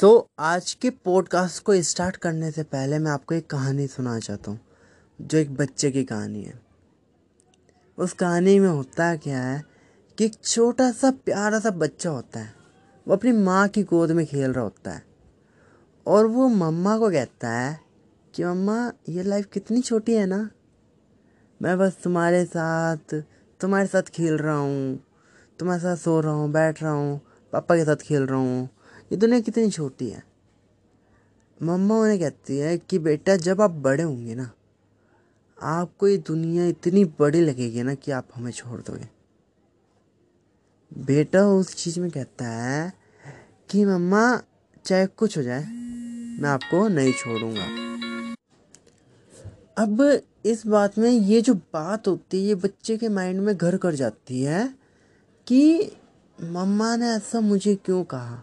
सो so, आज के podcast को स्टार्ट करने से पहले मैं आपको एक कहानी सुनाना चाहता हूँ जो एक बच्चे की कहानी है। उस कहानी में होता क्या है कि एक छोटा सा प्यारा सा बच्चा होता है वो अपनी माँ की गोद में खेल रहा होता है और वो मम्मा को कहता है कि मम्मा ये लाइफ कितनी छोटी है ना। मैं बस तुम्हारे साथ तुम्हारे साथ खेल रहा हूँ तुम्हारे साथ सो रहा हूँ बैठ रहा हूँ पापा के साथ खेल रहा हूँ ये दुनिया कितनी छोटी है। मम्मा उन्हें कहती है कि बेटा जब आप बड़े होंगे ना, आपको ये दुनिया इतनी बड़ी लगेगी ना कि आप हमें छोड़ दोगे। बेटा उस चीज़ में कहता है कि मम्मा, चाहे कुछ हो जाए, मैं आपको नहीं छोड़ूँगा। अब इस बात में ये जो बात होती है, ये बच्चे के माइंड में घर कर जाती है कि मम्मा ने ऐसा मुझे क्यों कहा?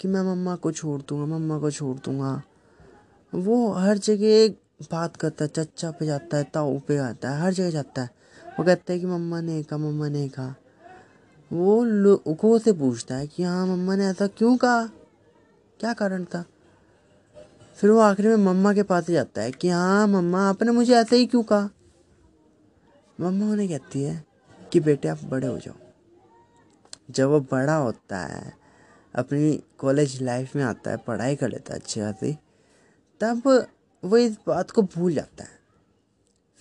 कि मैं मम्मा को छोड़ दूँगा, मम्मा को छोड़ दूँगा। वो हर जगह बात करता है, चच्चा पे जाता है, ताऊ पे जाता है, हर जगह जाता है। वो कहता है कि मम्मा ने कहा, मम्मा ने कहा। वो लोगों से पूछता है कि हाँ मम्मा ने ऐसा क्यों कहा? क्या कारण था? फिर वो आखिर में मम्मा के पास जाता है कि हाँ मम्मा, आपने मुझे ऐसे ही क्यों कहा? मम्मा उन्हें कहती है कि बेटे, आप बड़े हो जाओ। जब वो बड़ा होता है अपनी कॉलेज लाइफ में आता है, पढ़ाई कर लेता है अच्छी खासी, तब वो इस बात को भूल जाता है।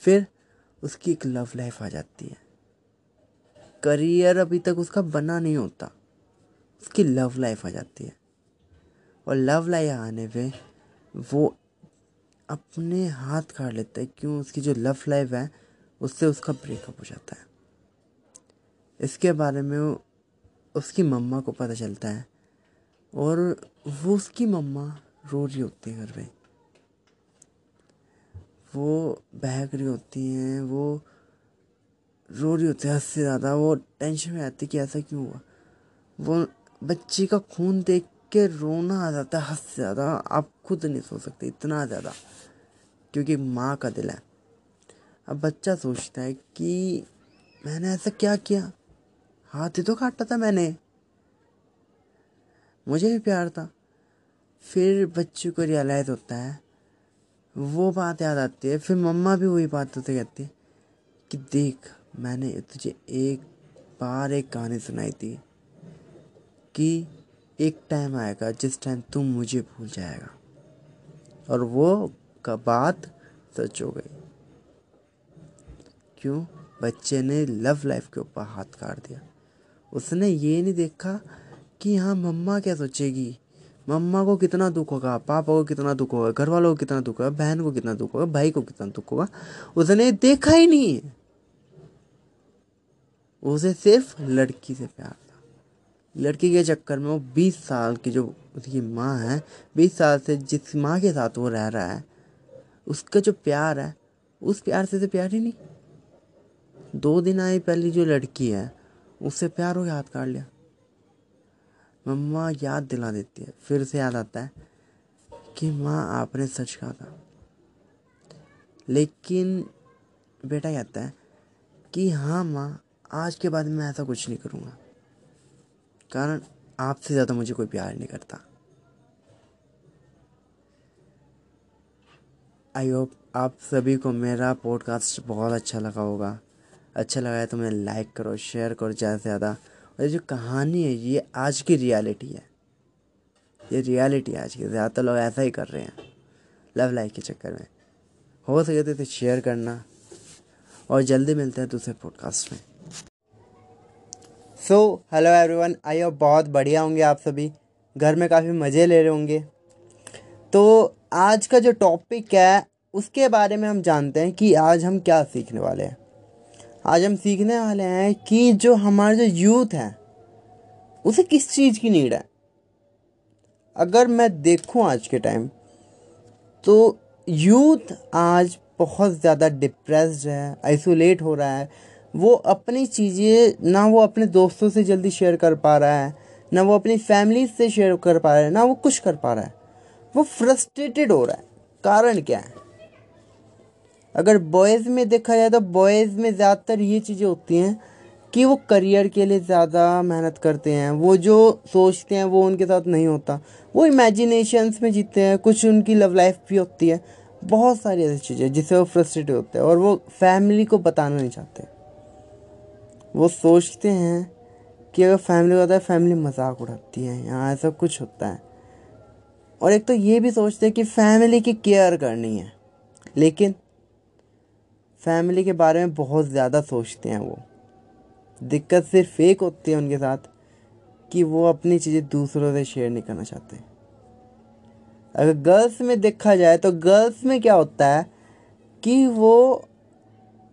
फिर उसकी एक लव लाइफ आ जाती है। करियर अभी तक उसका बना नहीं होता, उसकी लव लाइफ आ जाती है। और लव लाइफ आने पे वो अपने हाथ काट लेता है क्यों उसकी जो लव लाइफ है, उससे उसका ब्रेकअप हो जाता है। इसके बारे में उसकी मम्मा को पता चलता है और वो उसकी मम्मा रो रही होती है घर पे वो बहक रही होती हैं, वो रो रही होती है हद से ज़्यादा। वो टेंशन में आती कि ऐसा क्यों हुआ। वो बच्ची का खून देख के रोना आ जाता है हद से ज़्यादा। आप खुद नहीं सोच सकते इतना ज़्यादा, क्योंकि माँ का दिल है। अब बच्चा सोचता है कि मैंने ऐसा क्या किया? हाथ ही तो काटा था मैंने। मुझे भी प्यार था। फिर बच्चे को रियलाइज़ होता है, वो बात याद आती है, फिर मम्मा भी वही बात होते कहती है कि देख, मैंने तुझे एक बार एक कहानी सुनाई थी कि एक टाइम आएगा जिस टाइम तुम मुझे भूल जाएगा। और वो का बात सच हो गई। क्यों? बच्चे ने लव लाइफ के ऊपर हाथ काट दिया। उसने ये नहीं देखा कि हाँ मम्मा क्या सोचेगी? मम्मा को कितना दुख होगा, पापा को कितना दुख होगा घर वालों को कितना दुख होगा, बहन को कितना दुख होगा, भाई को कितना दुख होगा, उसने देखा ही नहीं उसे सिर्फ़ लड़की से प्यार था। लड़की के चक्कर में वो बीस साल की जो उसकी माँ है, बीस साल से जिस माँ के साथ वो रह रहा है, उसका जो प्यार है, उस प्यार से तो प्यार ही नहीं। दो दिन आई पहली जो लड़की है, उससे प्यार हो गया, हाथ काट लिया। मम्मा याद दिला देती है। फिर से याद आता है कि माँ, आपने सच कहा था। लेकिन बेटा कहता है कि हाँ माँ, आज के बाद मैं ऐसा कुछ नहीं करूँगा। कारण आपसे ज़्यादा मुझे कोई प्यार नहीं करता। आई होप आप सभी को मेरा पॉडकास्ट बहुत अच्छा लगा होगा। अच्छा लगा है तो मैं लाइक करो शेयर करो ज़्यादा से ज़्यादा। और जो कहानी है, ये आज की रियलिटी है। ये रियलिटी आज की ज़्यादातर लोग ऐसा ही कर रहे हैं। लव लाइफ के चक्कर में। हो सके तो इसे शेयर करना और जल्दी मिलते हैं दूसरे पॉडकास्ट में। So hello everyone I hope बहुत बढ़िया होंगे आप सभी। घर में काफ़ी मज़े ले रहे होंगे। तो आज का जो टॉपिक है, उसके बारे में हम जानते हैं कि आज हम क्या सीखने वाले हैं। आज हम सीखने वाले हैं कि जो हमारा जो यूथ है, उसे किस चीज़ की नीड है? अगर मैं देखूँ आज के टाइम तो यूथ आज बहुत ज़्यादा डिप्रेस्ड है आइसोलेट हो रहा है। वो अपनी चीज़ें, ना वो अपने दोस्तों से जल्दी शेयर कर पा रहा है, ना वो अपनी फैमिली से शेयर कर पा रहा है, ना वो कुछ कर पा रहा है। वो फ्रस्ट्रेटेड हो रहा है। कारण क्या है? अगर बॉयज़ में देखा जाए तो बॉयज़ में ज़्यादातर ये चीज़ें होती हैं कि वो करियर के लिए ज़्यादा मेहनत करते हैं। वो जो सोचते हैं वो उनके साथ नहीं होता। वो इमेजिनेशंस में जीते हैं, कुछ उनकी लव लाइफ भी होती है। बहुत सारी ऐसी चीज़ें जिससे वो फ्रस्ट्रेट होते हैं और वो फैमिली को बताना नहीं चाहते। वो सोचते हैं कि अगर फैमिली होता है फैमिली मज़ाक उड़ाती है, यहाँ ऐसा कुछ होता है। और एक तो ये भी सोचते हैं कि फैमिली की केयर करनी है। लेकिन फैमिली के बारे में बहुत ज़्यादा सोचते हैं वो। दिक्कत सिर्फ़ एक होती है उनके साथ कि वो अपनी चीज़ें दूसरों से शेयर नहीं करना चाहते। अगर गर्ल्स में देखा जाए तो गर्ल्स में क्या होता है कि वो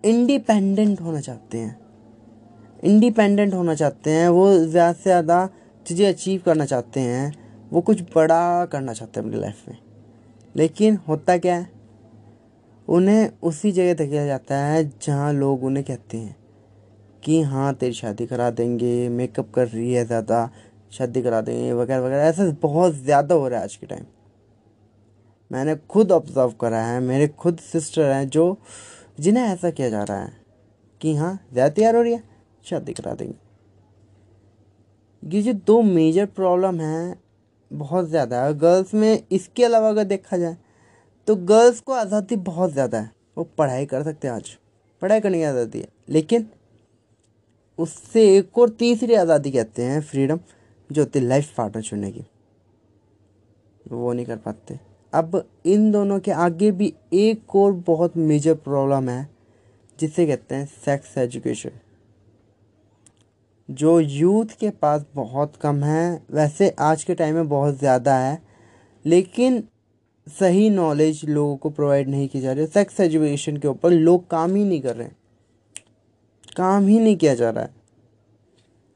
इंडिपेंडेंट होना चाहते हैं। इंडिपेंडेंट होना चाहते हैं, वो ज़्यादा से ज़्यादा चीज़ें अचीव करना चाहते हैं, वो कुछ बड़ा करना चाहते हैं अपनी लाइफ में। लेकिन होता क्या है? उन्हें उसी जगह धकेला जाता है जहाँ लोग उन्हें कहते हैं कि हाँ तेरी शादी करा देंगे मेकअप कर रही है ज़्यादा, शादी करा देंगे, वगैरह वगैरह। ऐसा बहुत ज़्यादा हो रहा है आज के टाइम मैंने खुद ऑब्ज़र्व करा है, मेरे खुद सिस्टर हैं जो, जिन्हें ऐसा किया जा रहा है कि हाँ ज़्यादा तैयार हो रही है, शादी करा देंगे। ये जो दो मेजर प्रॉब्लम हैं, बहुत ज़्यादा है। गर्ल्स में इसके अलावा अगर देखा जाए तो गर्ल्स को आज़ादी बहुत ज़्यादा है। वो पढ़ाई कर सकते हैं आज। पढ़ाई करने की आज़ादी है। लेकिन उससे एक और तीसरी आज़ादी कहते हैं फ्रीडम जो होती है लाइफ पार्टनर चुनने की। वो नहीं कर पाते। अब इन दोनों के आगे भी एक और बहुत मेजर प्रॉब्लम है, जिसे कहते हैं सेक्स एजुकेशन जो यूथ के पास बहुत कम है, वैसे आज के टाइम में बहुत ज़्यादा है। लेकिन सही नॉलेज लोगों को प्रोवाइड नहीं की जा रही सेक्स एजुकेशन के ऊपर लोग काम ही नहीं कर रहे काम ही नहीं किया जा रहा है।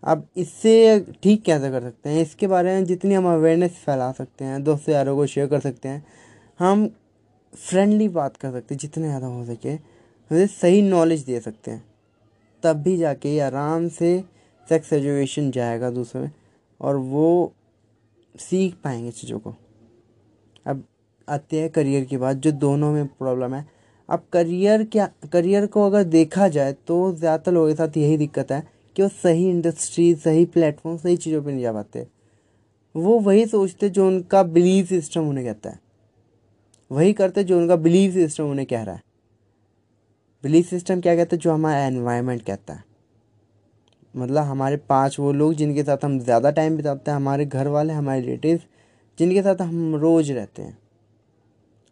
अब इससे ठीक कैसे कर सकते हैं? इसके बारे में जितनी हम अवेयरनेस फैला सकते हैं, दोस्त यारों को शेयर कर सकते हैं, हम फ्रेंडली बात कर सकते हैं, जितने ज़्यादा हो सके उसे सही नॉलेज दे सकते हैं। तब भी जाके आराम से सेक्स एजुकेशन जाएगा दूसरे में, और वो सीख पाएँगे चीज़ों को। आते हैं करियर की बात जो दोनों में प्रॉब्लम है। अब करियर क्या, करियर को अगर देखा जाए तो ज़्यादातर लोगों के साथ यही दिक्कत है कि वो सही इंडस्ट्री सही प्लेटफॉर्म सही चीज़ों पे नहीं जा पाते। वो वही सोचते जो उनका बिलीव सिस्टम उन्हें कहता है। वही करते जो उनका बिलीव सिस्टम उन्हें कह रहा है। बिलीव सिस्टम क्या कहता है? जो हमारा एनवायरनमेंट कहता है। मतलब हमारे पाँच वो लोग जिनके साथ हम ज़्यादा टाइम बिताते हैं, हमारे घर वाले, हमारे रिलेटिव जिनके साथ हम रोज़ रहते हैं।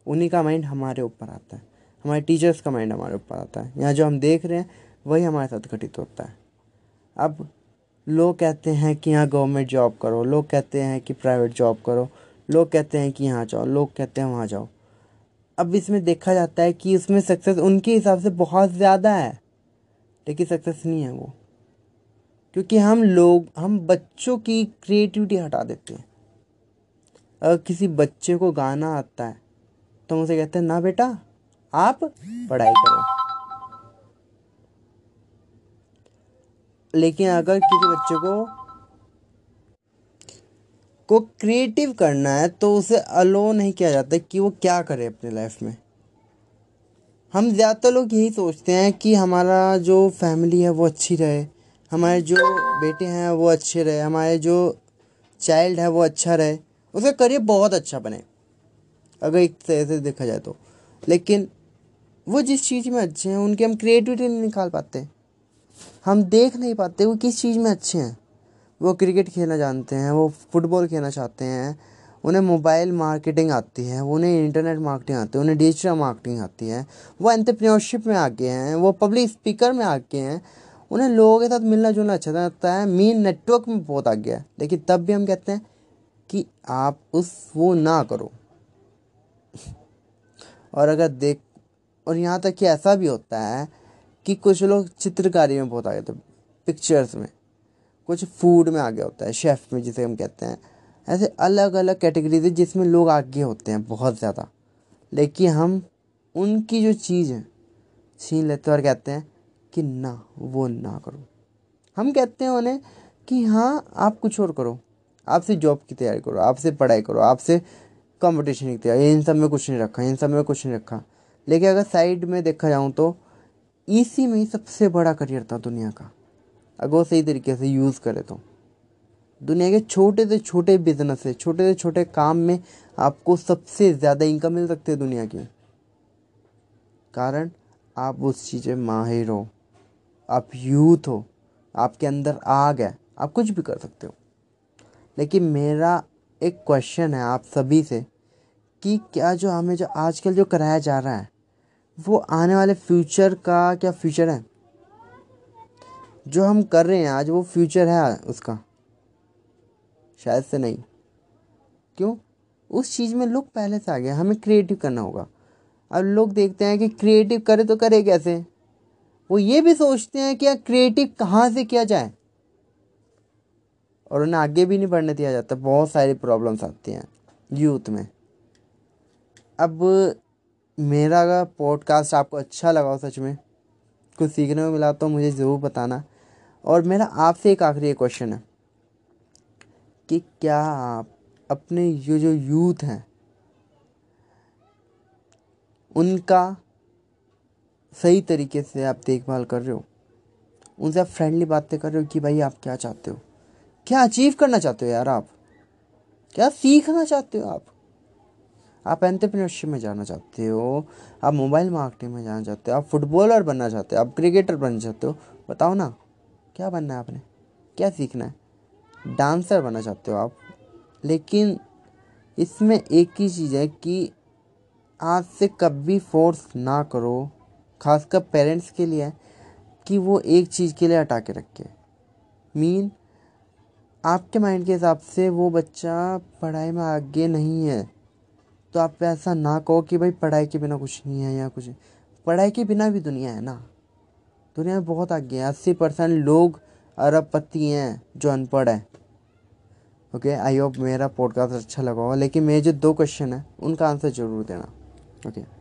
उन्हीं का माइंड हमारे ऊपर आता है। हमारे टीचर्स का माइंड हमारे ऊपर आता है। यहाँ जो हम देख रहे हैं, वही हमारे साथ घटित होता है। अब लोग कहते हैं कि यहाँ गवर्नमेंट जॉब करो, लोग कहते हैं कि प्राइवेट जॉब करो, लोग कहते हैं कि यहाँ जाओ, लोग कहते हैं वहाँ जाओ। अब इसमें देखा जाता है कि उसमें सक्सेस उनके हिसाब से बहुत ज़्यादा है। लेकिन सक्सेस नहीं है वो। क्योंकि हम लोग, हम बच्चों की क्रिएटिविटी हटा देते हैं। अगर किसी बच्चे को गाना आता है तो उसे कहते हैं, ना बेटा, आप पढ़ाई करो। लेकिन अगर किसी बच्चे को को क्रिएटिव करना है तो उसे अलो नहीं किया जाता कि वो क्या करे अपनी लाइफ में। हम ज़्यादातर लोग यही सोचते हैं कि हमारा जो फैमिली है, वो अच्छी रहे। हमारे जो बेटे हैं, वो अच्छे रहे। हमारे जो चाइल्ड है, वो अच्छा रहे। उसका करियर बहुत अच्छा बने। अगर एक तरह से देखा जाए तो। लेकिन वो जिस चीज़ में अच्छे हैं, उनकी हम क्रिएटिविटी नहीं निकाल पाते। हम देख नहीं पाते वो किस चीज़ में अच्छे हैं। वो क्रिकेट खेलना जानते हैं, वो फुटबॉल खेलना चाहते हैं, उन्हें मोबाइल मार्केटिंग आती है, उन्हें इंटरनेट मार्केटिंग आती है, उन्हें डिजिटल मार्केटिंग आती है, वो एंटरप्रेन्योरशिप में आगे हैं, वो पब्लिक स्पीकर में आगे हैं, उन्हें लोगों के साथ मिलना जुलना अच्छा लगता है मीन नेटवर्क में बहुत आगे है। लेकिन तब भी हम कहते हैं कि आप उस वो ना करो। और अगर देख, और यहाँ तक कि ऐसा भी होता है कि कुछ लोग चित्रकारी में बहुत आगे थे पिक्चर्स में। कुछ फ़ूड में आगे होता है शेफ़ में जिसे हम कहते हैं। ऐसे अलग अलग कैटेगरीज है जिसमें लोग आगे होते हैं बहुत ज़्यादा। लेकिन हम उनकी जो चीज़ है, छीन लेते और कहते हैं कि ना, वो ना करो। हम कहते हैं उन्हें कि हाँ आप कुछ और करो। आपसे जॉब की तैयारी करो, आपसे पढ़ाई करो, आपसे कंपटीशन की तैयारी। इन सब में कुछ नहीं रखा, इन सब में कुछ नहीं रखा। लेकिन अगर साइड में देखा जाऊँ तो इसी में ही सबसे बड़ा करियर था दुनिया का। अगर वो सही तरीके से यूज़ करे तो। दुनिया के छोटे से छोटे बिज़नेस से, छोटे से छोटे काम में आपको सबसे ज़्यादा इनकम मिल सकती है दुनिया की। कारण, आप उस चीज़ में माहिर हो। आप यूथ हो। आपके अंदर आग है। आप कुछ भी कर सकते हो। लेकिन मेरा एक क्वेश्चन है आप सभी से कि क्या जो हमें जो आजकल जो कराया जा रहा है, वो आने वाले फ्यूचर का क्या फ्यूचर है? जो हम कर रहे हैं आज वो फ्यूचर है उसका। शायद से नहीं। क्यों? उस चीज़ में लोग पहले से आ गए हमें क्रिएटिव करना होगा। अब लोग देखते हैं कि क्रिएटिव करे तो करे कैसे? वो ये भी सोचते हैं कि क्रिएटिव कहाँ से किया जाए? और उन्हें आगे भी नहीं बढ़ने दिया जाता, बहुत सारी प्रॉब्लम्स आती हैं यूथ में। अब मेरा पॉडकास्ट आपको अच्छा लगा हो सच में, कुछ सीखने को मिला तो मुझे ज़रूर बताना। और मेरा आपसे एक आखिरी क्वेश्चन है कि क्या आप अपने ये जो यूथ हैं, उनका सही तरीके से आप देखभाल कर रहे हो? उनसे आप फ्रेंडली बातें कर रहे हो कि भाई आप क्या चाहते हो? क्या अचीव करना चाहते हो यार आप? क्या सीखना चाहते हो आप? आप एंटरप्रेन्योरशिप में जाना चाहते हो, आप मोबाइल मार्केटिंग में जाना चाहते हो, आप फुटबॉलर बनना चाहते हो, आप क्रिकेटर बनना चाहते हो, बताओ ना, क्या बनना है आपने? क्या सीखना है? डांसर बनना चाहते हो आप, लेकिन इसमें एक ही चीज़ है कि आज से कभी फोर्स ना करो, खासकर पेरेंट्स के लिए, कि वो एक चीज़ के लिए हटा के रखे। मीन आपके माइंड के हिसाब से वो बच्चा पढ़ाई में आगे नहीं है तो आप ऐसा ना कहो कि भाई पढ़ाई के बिना कुछ नहीं है या कुछ पढ़ाई के बिना भी दुनिया है ना। दुनिया में बहुत आगे है। अस्सी परसेंट लोग अरबपति हैं जो अनपढ़ है। ओके आई होप मेरा पॉडकास्ट अच्छा लगा होगा लेकिन मेरे जो दो क्वेश्चन है, उनका आंसर ज़रूर देना। ओके